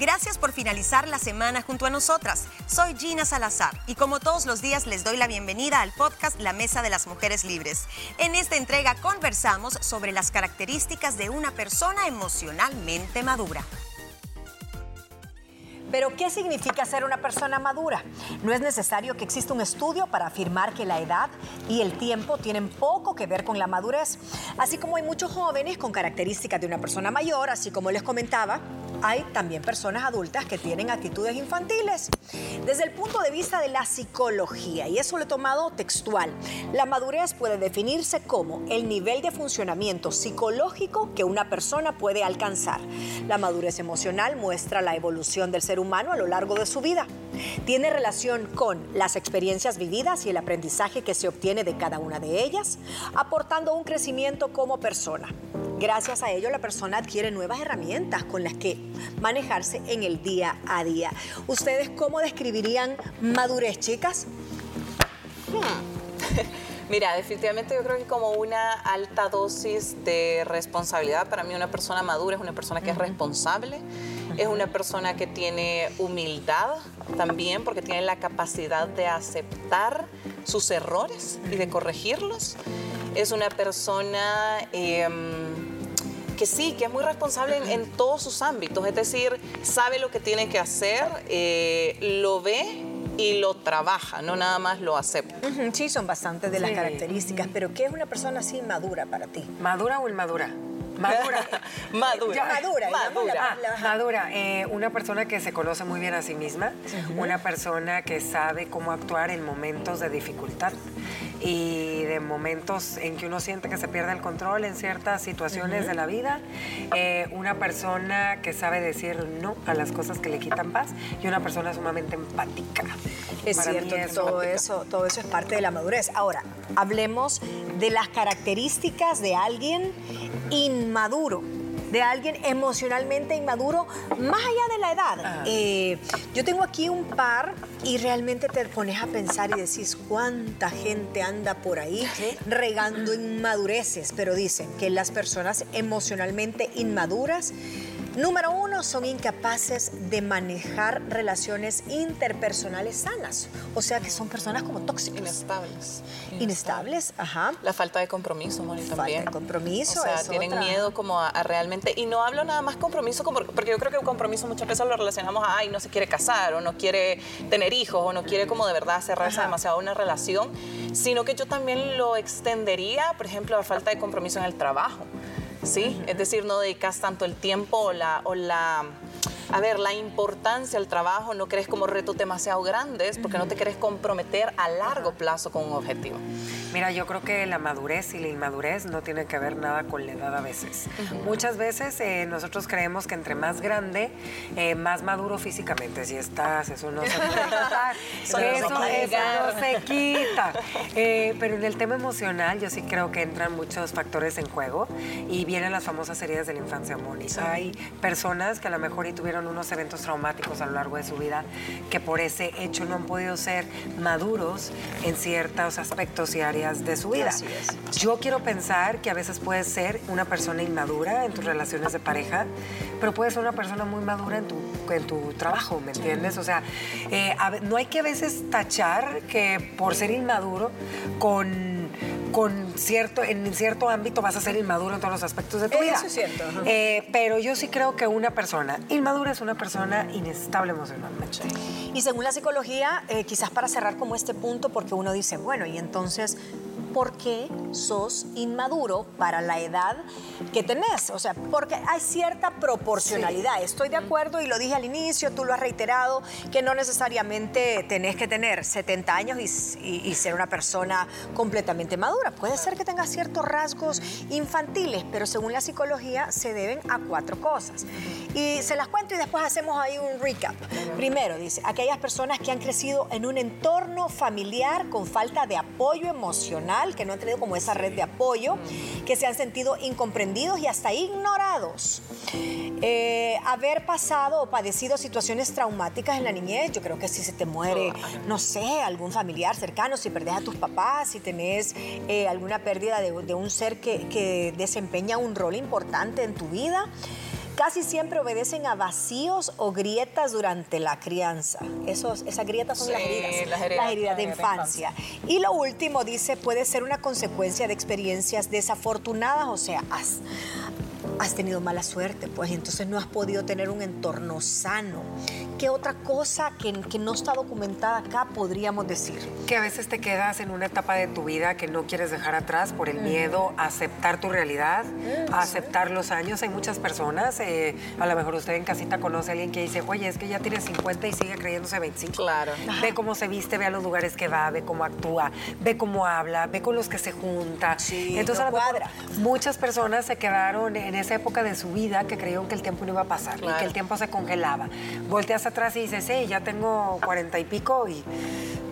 Gracias por finalizar la semana junto a nosotras. Soy Gina Salazar y como todos los días les doy la bienvenida al podcast La Mesa de las Mujeres Libres. En esta entrega conversamos sobre las características de una persona emocionalmente madura. Pero, ¿qué significa ser una persona madura? No es necesario que exista un estudio para afirmar que la edad y el tiempo tienen poco que ver con la madurez. Así como hay muchos jóvenes con características de una persona mayor, así como les comentaba, hay también personas adultas que tienen actitudes infantiles. Desde el punto de vista de la psicología, y eso lo he tomado textual, la madurez puede definirse como el nivel de funcionamiento psicológico que una persona puede alcanzar. La madurez emocional muestra la evolución del ser humano a lo largo de su vida. Tiene relación con las experiencias vividas y el aprendizaje que se obtiene de cada una de ellas, aportando un crecimiento como persona. Gracias a ello, la persona adquiere nuevas herramientas con las que manejarse en el día a día. ¿Ustedes cómo describirían madurez, chicas? Mira, definitivamente yo creo que como una alta dosis de responsabilidad, para mí una persona madura es una persona que es responsable, es una persona que tiene humildad también, porque tiene la capacidad de aceptar sus errores y de corregirlos. Es una persona... Em, que sí, que es muy responsable en, todos sus ámbitos, es decir, sabe lo que tiene que hacer, eh, lo ve y lo trabaja, no nada más lo acepta. Sí, son bastantes de las características, pero ¿qué es una persona así madura para ti? ¿Madura o inmadura? Madura. madura. madura. Madura. madura. Eh, una persona que se conoce muy bien a sí misma, una persona que sabe cómo actuar en momentos de dificultad y de momentos en que uno siente que se pierde el control en ciertas situaciones de la vida, eh, una persona que sabe decir no a las cosas que le quitan paz y una persona sumamente empática. Es cierto, todo eso, todo eso es parte de la madurez. Ahora, hablemos de las características de alguien inmaduro de alguien emocionalmente inmaduro, más allá de la edad. Eh, yo tengo aquí un par y realmente te pones a pensar y decís cuánta gente anda por ahí regando inmadureces, pero dicen que las personas emocionalmente inmaduras Número uno, son incapaces de manejar relaciones interpersonales sanas. O sea que son personas como tóxicas. Inestables. Inestables, ajá. La falta de compromiso, Moni, también. Falta de compromiso. O sea, tienen miedo como a, realmente. Y no hablo nada más compromiso, como, porque yo creo que un compromiso muchas veces lo relacionamos a, ay, no se quiere casar, o no quiere tener hijos, o no quiere como de verdad cerrarse demasiado una relación, sino que yo también lo extendería, por ejemplo, a falta de compromiso en el trabajo. ¿Sí? Es decir, no dedicas tanto el tiempo o la, o la a ver, la importancia del trabajo no crees como retos demasiado grandes porque no te quieres comprometer a largo plazo con un objetivo. Mira, yo creo que la madurez y la inmadurez no tienen que ver nada con la edad a veces. Muchas veces eh, nosotros creemos que entre más grande, eh, más maduro físicamente. Si estás, eso no se puede quitar. eso, no se quita. Eh, pero en el tema emocional, yo sí creo que entran muchos factores en juego y vienen las famosas heridas de la infancia, Mónica. Hay personas que a lo mejor y tuvieron unos eventos traumáticos a lo largo de su vida que por ese hecho no han podido ser maduros en ciertos aspectos y áreas de su vida. Yo quiero pensar que a veces puedes ser una persona inmadura en tus relaciones de pareja, pero puedes ser una persona muy madura en tu, en tu trabajo, ¿me entiendes? O sea, eh, no hay que a veces tachar que por ser inmaduro con con cierto, en cierto ámbito vas a ser inmaduro en todos los aspectos de tu vida. Eso es cierto. Eh, pero yo sí creo que una persona inmadura es una persona inestable emocionalmente. Y según la psicología, eh, quizás para cerrar como este punto, porque uno dice, bueno, y entonces por qué sos inmaduro para la edad que tenés. O sea, porque hay cierta proporcionalidad. Estoy de acuerdo y lo dije al inicio, tú lo has reiterado, que no necesariamente tenés que tener 70 años y, ser una persona completamente madura. Puede ser que tengas ciertos rasgos infantiles, pero según la psicología se deben a cuatro cosas. Y se las cuento y después hacemos ahí un recap. Primero, dice, aquellas personas que han crecido en un entorno familiar con falta de apoyo emocional que no han tenido como esa red de apoyo, que se han sentido incomprendidos y hasta ignorados. Eh, haber pasado o padecido situaciones traumáticas en la niñez, yo creo que si se te muere, no sé, algún familiar cercano, si perdés a tus papás, si tenés eh, alguna pérdida de, un ser que, que desempeña un rol importante en tu vida casi siempre obedecen a vacíos o grietas durante la crianza. Esos, esas grietas son las Sí, heridas, las heridas. las heridas de Las heridas de infancia. Y lo último dice, puede ser una consecuencia de experiencias desafortunadas, o sea, has, has tenido mala suerte, pues, entonces no has podido tener un entorno sano. ¿Qué otra cosa que, que no está documentada acá podríamos decir? Que a veces te quedas en una etapa de tu vida que no quieres dejar atrás por el miedo a aceptar tu realidad, a aceptar los años. Hay muchas personas, eh, a lo mejor usted en casita conoce a alguien que dice, oye, es que ya tiene 50 y sigue creyéndose 25. Claro. Ve cómo se viste, ve a los lugares que va, ve cómo actúa, ve cómo habla, ve con los que se junta. Sí, Entonces, no a muchas personas se quedaron en esa época de su vida que creyeron que el tiempo no iba a pasar y que el tiempo se congelaba. Volteas atrás y dices, hey, ya tengo cuarenta y pico y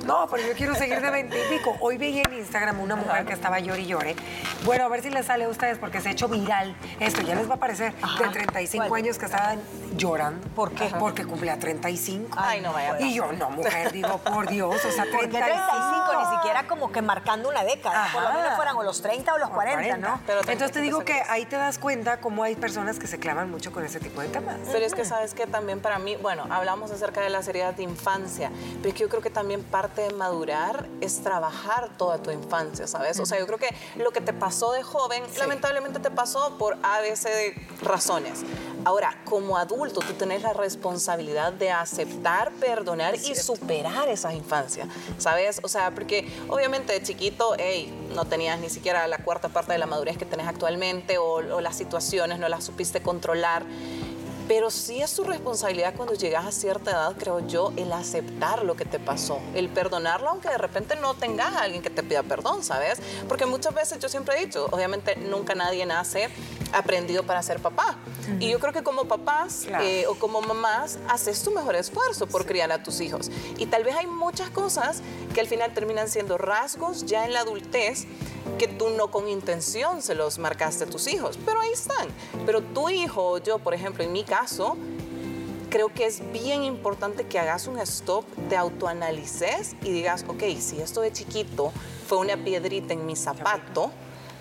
no, pero yo quiero seguir de 20 y pico. Hoy veía en Instagram una mujer que estaba llore y llore. Bueno, a ver si les sale a ustedes porque se ha hecho viral. Esto ya les va a aparecer. De 35 ¿Cuál? años que estaban llorando. ¿Por qué? Porque cumplía 35. Ay, no vaya. Y yo, no, mujer, digo, por Dios, o sea, 35. Porque 35 ni siquiera como que marcando una década, por lo Ajá. menos fueran o los 30 o los O 40, ¿no? Pero Entonces te digo que 35 ahí te das cuenta cómo hay personas que se clavan mucho con ese tipo de temas. Pero es que sabes que también para mí, bueno, hablamos acerca de las heridas de infancia, pero es que yo creo que también parte de madurar es trabajar toda tu infancia, ¿sabes? O sea, yo creo que lo que te pasó de joven, lamentablemente te pasó por A, B, C de razones. Ahora, como adulto, tú tienes la responsabilidad de aceptar, perdonar y superar esa infancia, ¿sabes? O sea, porque obviamente de chiquito, hey, no tenías ni siquiera la cuarta parte de la madurez que tenés actualmente o, o las situaciones no las supiste controlar. Pero sí es tu responsabilidad cuando llegas a cierta edad, creo yo, el aceptar lo que te pasó, el perdonarlo, aunque de repente no tengas a alguien que te pida perdón, ¿sabes? Porque muchas veces yo siempre he dicho, obviamente nunca nadie nace aprendido para ser papá. Y yo creo que como papás Claro. eh, o como mamás, haces tu mejor esfuerzo por criar a tus hijos. Y tal vez hay muchas cosas que al final terminan siendo rasgos ya en la adultez que tú no con intención se los marcaste a tus hijos, pero ahí están. Pero tu hijo, yo por ejemplo, en mi caso, creo que es bien importante que hagas un stop, te autoanalices y digas, ok, si esto de chiquito fue una piedrita en mi zapato,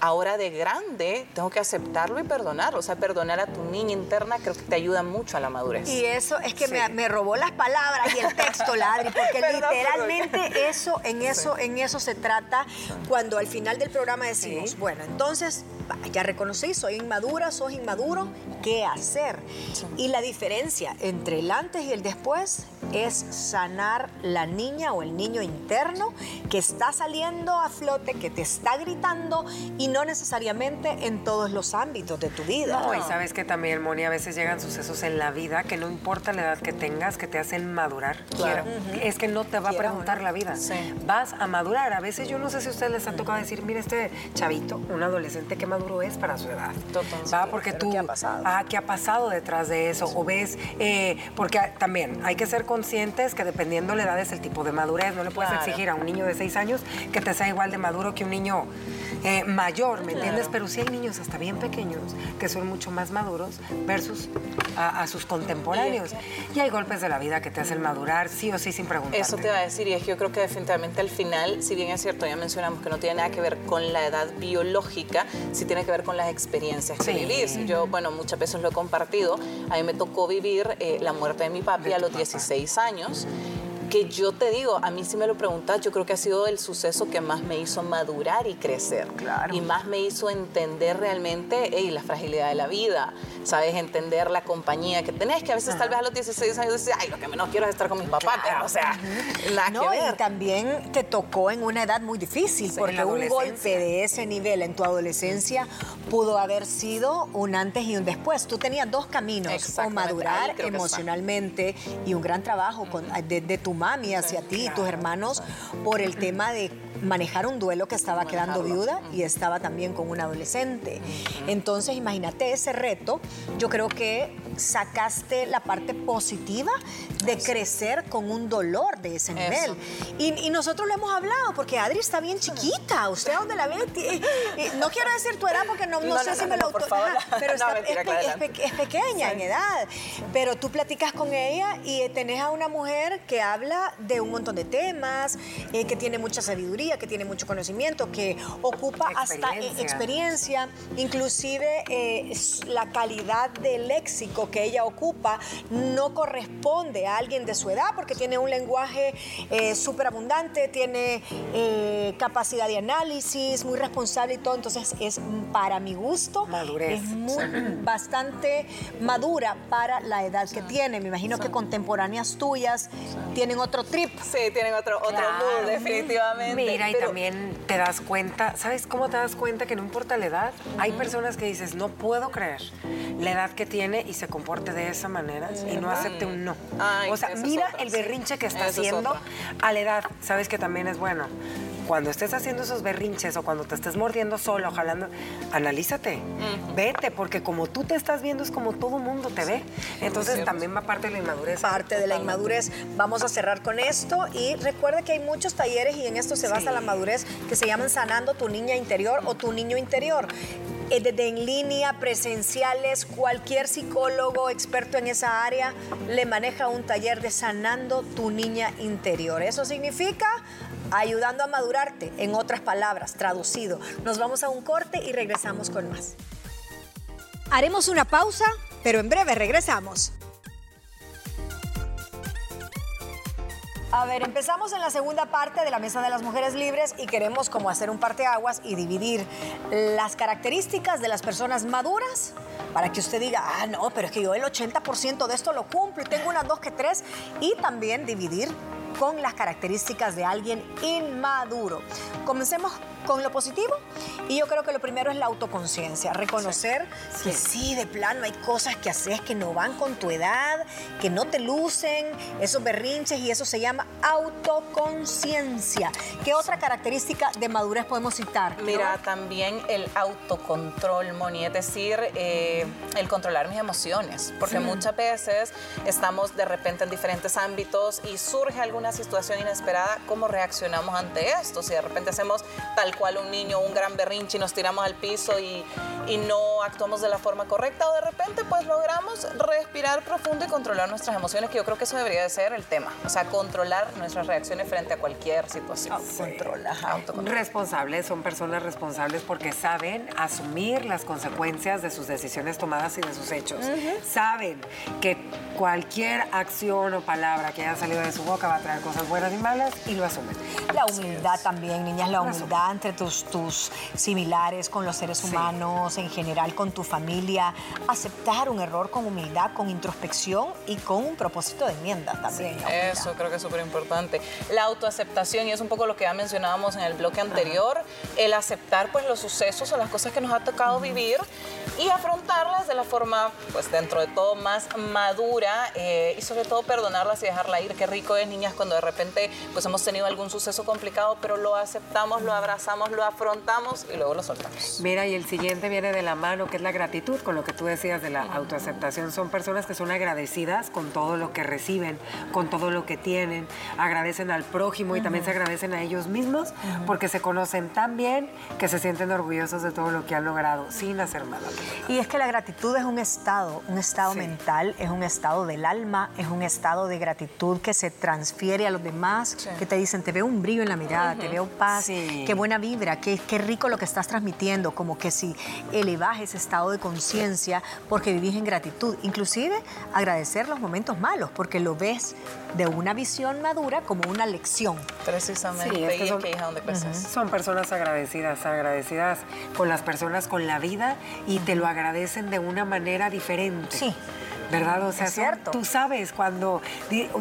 ahora de grande tengo que aceptarlo y perdonarlo. O sea, perdonar a tu niña interna creo que te ayuda mucho a la madurez. Y eso es que Sí. me, me robó las palabras y el texto, Ladri, porque Perdón, literalmente eso, en eso, en eso se trata cuando al final del programa decimos, Sí. bueno, entonces ya reconocí, soy inmadura, sos inmaduro, ¿qué hacer? Y la diferencia entre el antes y el después es sanar la niña o el niño interno que está saliendo a flote, que te está gritando y no necesariamente en todos los ámbitos de tu vida. No, y sabes que también, Moni, a veces llegan sucesos en la vida que no importa la edad que tengas, que te hacen madurar. Claro. Es que no te va a preguntar no. la vida. Sí. Vas a madurar. A veces yo no sé si a ustedes les ha tocado decir, mire, este chavito, un adolescente, qué maduro es para su edad. Totalmente. Va, porque Pero tú... ¿qué ha pasado? Ah, ¿qué ha pasado detrás de eso? O ves, eh, porque también hay que ser conscientes que dependiendo la edad es el tipo de madurez. No le puedes Claro. exigir a un niño de seis años que te sea igual de maduro que un niño eh, mayor, ¿me entiendes? Pero sí hay niños hasta bien pequeños que son mucho más maduros versus a, a sus contemporáneos. Y hay golpes de la vida que te hacen madurar, sí o sí, sin preguntar. Eso te iba a decir, y es que yo creo que definitivamente al final, si bien es cierto, ya mencionamos que no tiene nada que ver con la edad biológica, sí tiene que ver con las experiencias que Sí. vivís. Yo, bueno, muchas veces lo he compartido, a mí me tocó vivir eh, la muerte de mi papi De a los papá. 16 años. Que yo te digo, a mí si me lo preguntas, yo creo que ha sido el suceso que más me hizo madurar y crecer. Claro. Y más me hizo entender realmente ey, la fragilidad de la vida, ¿sabes? Entender la compañía que tenés, que a veces tal vez a los 16 años dices, ay, lo que menos quiero es estar con mis papás, o sea, nada No, que y también te tocó en una edad muy difícil, porque un golpe de ese nivel en tu adolescencia pudo haber sido un antes y un después. Tú tenías dos caminos, o madurar emocionalmente y un gran trabajo con- de, de tu mami hacia ti y tus hermanos por el tema de manejar un duelo que estaba quedando viuda y estaba también con un adolescente. Entonces, imagínate ese reto. Yo creo que sacaste la parte positiva de crecer con un dolor de ese nivel. Y, y nosotros lo hemos hablado, porque Adri está bien chiquita. ¿Usted a dónde la ve? No quiero decir tu edad porque no, no No, sé no, si me lo auto- Pero No, está- mentira, es, pe- pequeña en edad. Pero tú platicas con ella y tenés a una mujer que habla de un montón de temas, eh, que tiene mucha sabiduría, que tiene mucho conocimiento, que ocupa hasta eh, Experiencia. inclusive eh, la calidad del léxico que ella ocupa no corresponde a alguien de su edad porque tiene un lenguaje súper abundante, tiene eh, capacidad de análisis, muy responsable y todo, entonces es para mi gusto, Madurez. es muy, bastante madura para la edad que tiene. Me imagino que contemporáneas tuyas tienen otro trip. Sí, tienen otro, otro Claro. mood, definitivamente. Mira, y también te das cuenta, ¿sabes cómo te das cuenta que no importa la edad? Hay personas que dices, no puedo creer la edad que tiene y se comporte de esa manera y no acepte un no. Ay, o sea, mira el berrinche que está es haciendo a la edad. ¿Sabes que también es bueno? Cuando estés haciendo esos berrinches o cuando te estés mordiendo solo, jalando, analízate, vete, porque como tú te estás viendo es como todo mundo te ve. Entonces también va parte de la inmadurez. parte de la inmadurez. Vamos a cerrar con esto y recuerda que hay muchos talleres y en esto se basa Sí. la madurez que se llaman Sanando tu niña interior o tu niño interior. Eh, Desde en línea, presenciales, cualquier psicólogo experto en esa área le maneja un taller de sanando tu niña interior. Eso significa ayudando a madurarte, en otras palabras, traducido. Nos vamos a un corte y regresamos con más. Haremos una pausa, pero en breve regresamos. A ver, empezamos en la segunda parte de la Mesa de las Mujeres Libres y queremos como hacer un parteaguas y dividir las características de las personas maduras para que usted diga, ah, no, pero es que yo el 80% de esto lo cumplo y tengo unas dos que tres y también dividir con las características de alguien inmaduro. Comencemos con lo positivo y yo creo que lo primero es la autoconciencia, reconocer que sí, de plano hay cosas que haces que no van con tu edad, que no te lucen, esos berrinches y eso se llama autoconciencia. ¿Qué otra característica de madurez podemos citar? Mira, también el autocontrol, Moni, es decir, eh, el controlar mis emociones, porque muchas veces estamos de repente en diferentes ámbitos y surge alguna situación inesperada, ¿cómo reaccionamos ante esto? Si de repente hacemos tal cual un niño, un gran berrinche y nos tiramos al piso y, y no actuamos de la forma correcta o de repente pues logramos respirar profundo y controlar nuestras emociones, que yo creo que eso debería de ser el tema, o sea, controlar nuestras reacciones frente a cualquier situación. Controla. ajá. Autocontrol. responsables, son personas responsables porque saben asumir las consecuencias de sus decisiones tomadas y de sus hechos. Saben que cualquier acción o palabra que haya salido de su boca va a traer cosas buenas y malas y lo asumen. La humildad también, niñas, la humildad entre tus, tus similares, con los seres humanos, en general con tu familia. Aceptar un error con humildad, con introspección y con un propósito de enmienda también. Eso creo que es súper importante. La autoaceptación, y es un poco lo que ya mencionábamos en el bloque anterior, el aceptar pues los sucesos o las cosas que nos ha tocado vivir y afrontarlas de la forma, pues dentro de todo, más madura eh, y sobre todo perdonarlas y dejarla ir. Qué rico es, niñas, cuando de repente pues hemos tenido algún suceso complicado, pero lo aceptamos, lo abrazamos, lo afrontamos y luego lo soltamos. Mira, y el siguiente viene de la mano, que es la gratitud, con lo que tú decías de la autoaceptación. Son personas que son agradecidas con todo lo que reciben, con todo lo que tienen, agradecen al prójimo y también se agradecen a ellos mismos porque se conocen tan bien que se sienten orgullosos de todo lo que han logrado sin hacer nada. Y es que la gratitud es un estado, un estado Sí. mental, es un estado del alma, es un estado de gratitud que se transfiere a los demás, Sí. que te dicen, te veo un brillo en la mirada, te veo paz, Sí. qué buena vibra, qué, qué rico lo que estás transmitiendo, como que si elevas ese estado de conciencia porque vivís en gratitud. Inclusive agradecer los momentos malos, porque lo ves de una visión madura como una lección. Precisamente, Sí, es que y es son- que hija donde creces. Son personas agradecidas, agradecidas con las personas, con la vida y te lo agradecen de una manera diferente. Sí. ¿Verdad? O sea, Es son- cierto. tú sabes cuando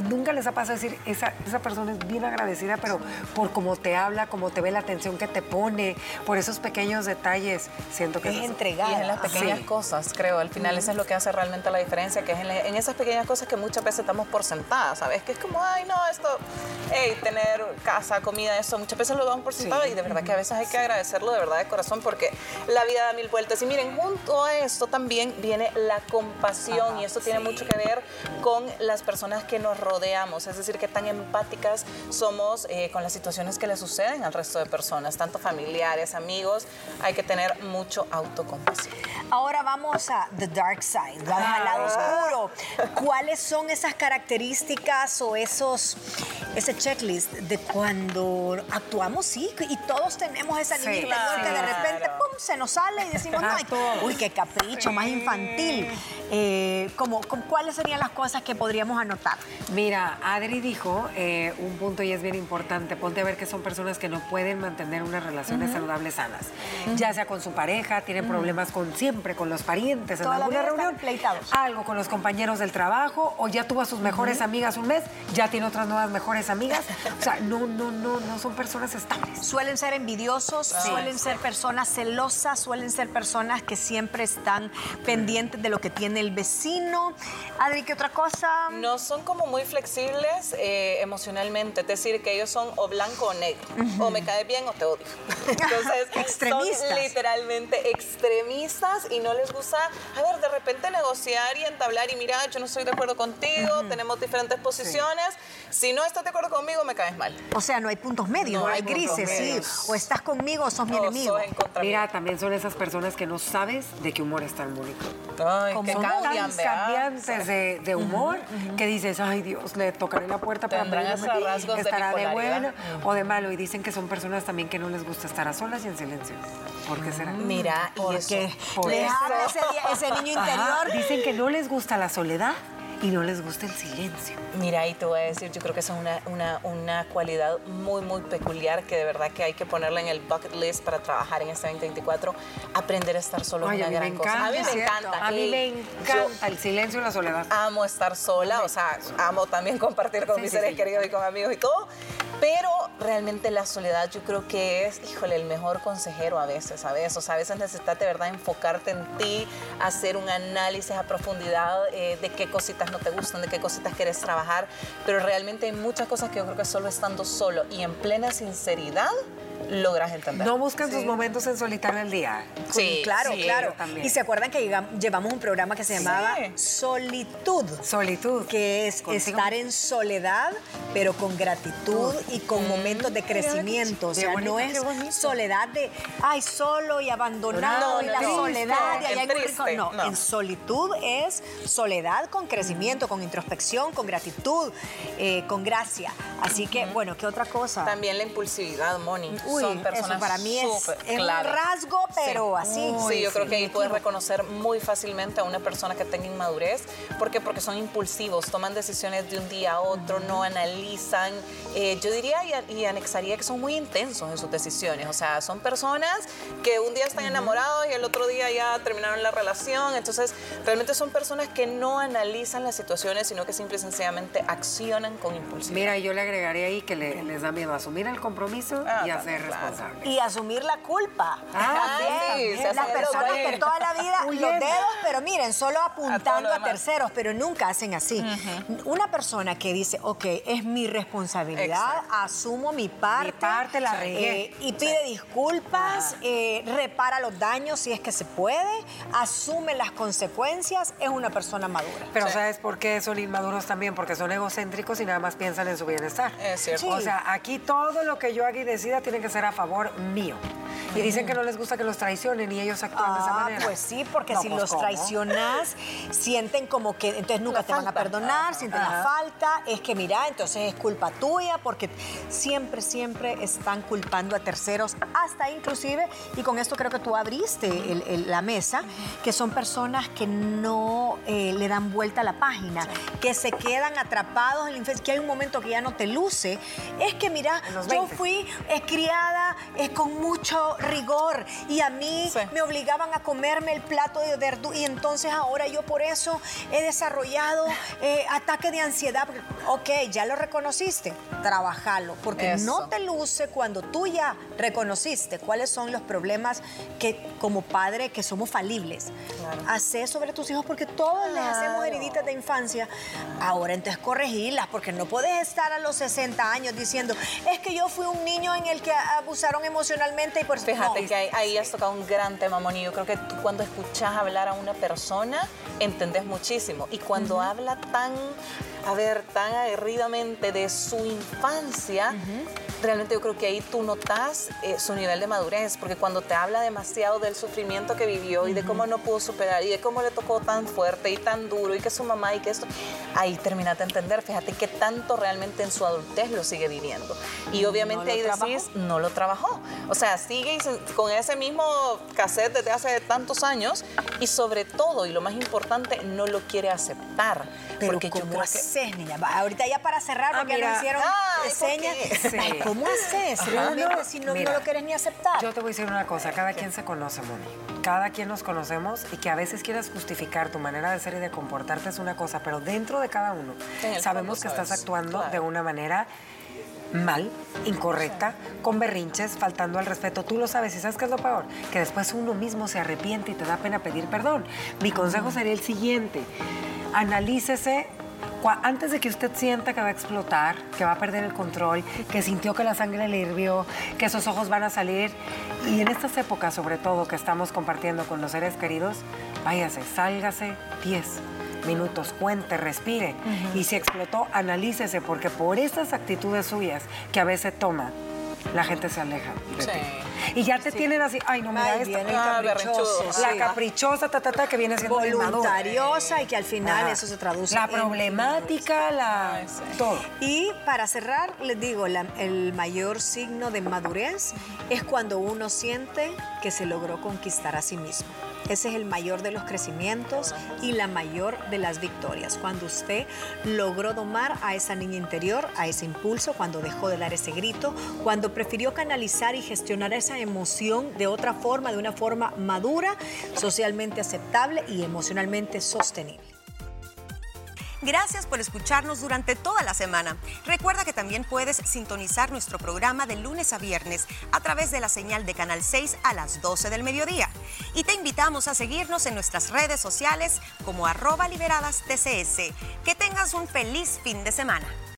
nunca les ha pasado decir, esa, esa persona es bien agradecida, pero por cómo te habla, cómo te ve la atención que te pone, por esos pequeños detalles, siento que Es entregada. Y es en las pequeñas Sí. cosas, creo. Al final eso es lo que hace realmente la diferencia, que es en, la- en esas pequeñas cosas que muchas veces estamos por sentadas, ¿sabes? Que es como, ay, no, esto, hey, tener casa, comida, eso, muchas veces lo damos por sentado y de verdad que a veces hay que agradecerlo de verdad de corazón porque la vida da mil vueltas. Y miren, junto a esto también viene la compasión y eso esto tiene mucho que ver con las personas que nos rodeamos, es decir, qué tan empáticas somos eh, con las situaciones que le suceden al resto de personas, tanto familiares, amigos, hay que tener mucho autocompasión. Ahora vamos a the dark side, vamos al lado oscuro. ¿Cuáles son esas características o esos ese checklist de cuando actuamos sí y todos tenemos esa niña Sí, interior que de claro. repente pum se nos sale y decimos no, todos. uy qué capricho más infantil. Eh, como, como- ¿cuáles serían las cosas que podríamos anotar? Mira, Adri dijo eh, un punto y es bien importante. Ponte a ver que son personas que no pueden mantener unas relaciones saludables sanas. Ya sea con su pareja, tienen problemas con siempre, con los parientes, en alguna reunión. Algo con los compañeros del trabajo, o ya tuvo a sus mejores amigas un mes, ya tiene otras nuevas mejores amigas. O sea, no, no, no, no son personas estables. Suelen ser envidiosos, suelen ser personas celosas, suelen ser personas que siempre están pendientes de lo que tiene el vecino. Adri, ¿qué otra cosa? No son como muy flexibles eh, emocionalmente, es decir, que ellos son o blanco o negro, o me cae bien o te odio. Entonces, Extremistas. son literalmente extremistas y no les gusta, a ver, de repente negociar y entablar y mira, yo no estoy de acuerdo contigo, tenemos diferentes posiciones, si no estás de acuerdo conmigo, me caes mal. O sea, no hay puntos medios, No hay hay grises, sí. O estás conmigo o sos mi O enemigo. sos en. Mira, también son esas personas que no sabes de qué humor están, Mónica. Ay, Como que cambian. Cambiantes de, de humor que dices, ay Dios, le tocaré la puerta para pedirme de estará de, bueno o de malo. Y dicen que son personas también que no les gusta estar a solas y en silencio. ¿Por qué será? Mira, y Porque eso. por les eso. habla ese, ese niño Ajá, interior. Dicen que no les gusta la soledad y no les gusta el silencio. Mira, y te voy a decir, yo creo que esa es una, una, una cualidad muy, muy peculiar que de verdad que hay que ponerla en el bucket list para trabajar en este 2024. Aprender a estar solo Ay, es una gran cosa. A mí me ¿cierto? encanta. A mí me encanta el silencio y la soledad. amo estar sola, o sea, amo también compartir con Sí, mis sí, seres sí. queridos y con amigos y todo, pero realmente la soledad yo creo que es, híjole, el mejor consejero a veces, ¿sabes? O sea, a veces necesitas de verdad enfocarte en ti, hacer un análisis a profundidad eh, de qué cositas no te gustan, de qué cositas quieres trabajar, pero realmente hay muchas cosas que yo creo que solo estando solo y en plena sinceridad logras entender. No buscan sus momentos en solitario el día. Sí, claro, sí, claro. también. Y se acuerdan que llevamos un programa que se Sí. llamaba Solitud. Solitud. que es Contigo. estar en soledad, pero con gratitud y con momentos de crecimiento. O sea, no es soledad de, ay, solo y abandonado No, y la no. soledad. y allá triste. No, no. en solitud es soledad con crecimiento, con introspección, con gratitud, eh, con gracia. Así que, bueno, ¿qué otra cosa? También la impulsividad, Moni. Uy, Son personas eso para mí es, es un rasgo, pero así. sí, yo creo que ahí puedes reconocer muy fácilmente a una persona que tenga inmadurez. ¿Por qué? Porque son impulsivos, toman decisiones de un día a otro, no analizan. Eh, yo diría y, y anexaría que son muy intensos en sus decisiones. O sea, son personas que un día están enamorados y el otro día ya terminaron la relación. Entonces, realmente son personas que no analizan las situaciones, sino que simple y sencillamente accionan con impulsividad. Mira, yo le agregaría ahí que le- les da miedo asumir el compromiso Ah, y a también, ser claro. responsable. Y asumir la culpa. Ah, También. sí, se hacen Las personas que toda la vida los dedos, pero miren, solo apuntando a, terceros, pero nunca hacen así. Una persona que dice, ok, es mi responsabilidad, Exacto. asumo mi parte. Mi parte la regué. eh, y pide disculpas, eh, repara los daños si es que se puede, asume las consecuencias, es una persona madura. Pero Sí. ¿sabes por qué son inmaduros también? Porque son egocéntricos y nada más piensan en su bienestar. Es cierto. O sea, aquí todo lo que yo haga y decida tiene que ser a favor mío. Y dicen que no les gusta que los traicionen y ellos actúan de esa Ah, manera. pues sí, porque No, si pues, los ¿cómo? traicionas, sienten como que entonces nunca La te van a perdonar, sienten la falta, es que mira, entonces es culpa tuya, porque siempre, siempre están culpando a terceros, hasta inclusive, y con esto creo que tú abriste el- el- la mesa, que son personas que no eh, le dan vuelta a la página, que se quedan atrapados en la infancia, que hay un momento que ya no te luce, es que mira, yo 20. fui eh, criada eh, con mucho rigor y a mí Sí. me obligaban a comerme el plato de verdura y entonces ahora yo por eso he desarrollado eh, ataque de ansiedad. Ok, ya lo reconociste. trabajalo, porque no te luce cuando tú ya reconociste cuáles son los problemas que como padre que somos falibles. Hace sobre tus hijos porque todos les hacemos heriditas de infancia. Ahora entonces corregirlas porque no puedes estar a los 60 años diciendo, es que yo fui un niño en el que abusaron emocionalmente y por Fíjate que ahí, has tocado un gran tema, Moni. Yo creo que tú cuando escuchas hablar a una persona entendés muchísimo. Y cuando habla tan a ver, tan aguerridamente de su infancia, -huh realmente yo creo que ahí tú notas eh, su nivel de madurez, porque cuando te habla demasiado del sufrimiento que vivió y de cómo no pudo superar y de cómo le tocó tan fuerte y tan duro y que su mamá y que esto, ahí terminas de entender, fíjate que tanto realmente en su adultez lo sigue viviendo. Y obviamente ahí decís, no lo trabajó. O sea, sigue con ese mismo cassette desde hace tantos años y sobre todo, y lo más importante, no lo quiere aceptar. Pero porque ¿cómo yo haces, niña? Ahorita ya para cerrar, ah, porque nos hicieron señas. ¿Cómo haces? Realmente, si no, lo quieres ni aceptar. Yo te voy a decir una cosa. Cada quien se conoce, Moni. Cada quien nos conocemos y que a veces quieras justificar tu manera de ser y de comportarte es una cosa, pero dentro de cada uno sabemos que estás actuando de una manera mal, incorrecta, con berrinches, faltando al respeto. Tú lo sabes y sabes qué es lo peor, que después uno mismo se arrepiente y te da pena pedir perdón. Mi consejo sería el siguiente, analícese antes de que usted sienta que va a explotar, que va a perder el control, que sintió que la sangre le hirvió, que esos ojos van a salir, y en estas épocas sobre todo que estamos compartiendo con los seres queridos, váyase, sálgase 10 minutos, cuente, respire. Y si explotó, analícese, porque por esas actitudes suyas que a veces toma, la gente se aleja sí. Y ya te tienen así, ay, no, mira esto. Ah, la caprichosa, ta, ta, ta, que viene siendo voluntariosa y que al final eso se traduce La problemática, la... todo. Y para cerrar, les digo, el mayor signo de madurez es cuando uno siente que se logró conquistar a sí mismo. Ese es el mayor de los crecimientos y la mayor de las victorias. Cuando usted logró domar a esa niña interior, a ese impulso, cuando dejó de dar ese grito, cuando prefirió canalizar y gestionar esa emoción de otra forma, de una forma madura, socialmente aceptable y emocionalmente sostenible. Gracias por escucharnos durante toda la semana. Recuerda que también puedes sintonizar nuestro programa de lunes a viernes a través de la señal de Canal 6 a las 12 del mediodía. Y te invitamos a seguirnos en nuestras redes sociales como arroba liberadas TCS. Que tengas un feliz fin de semana.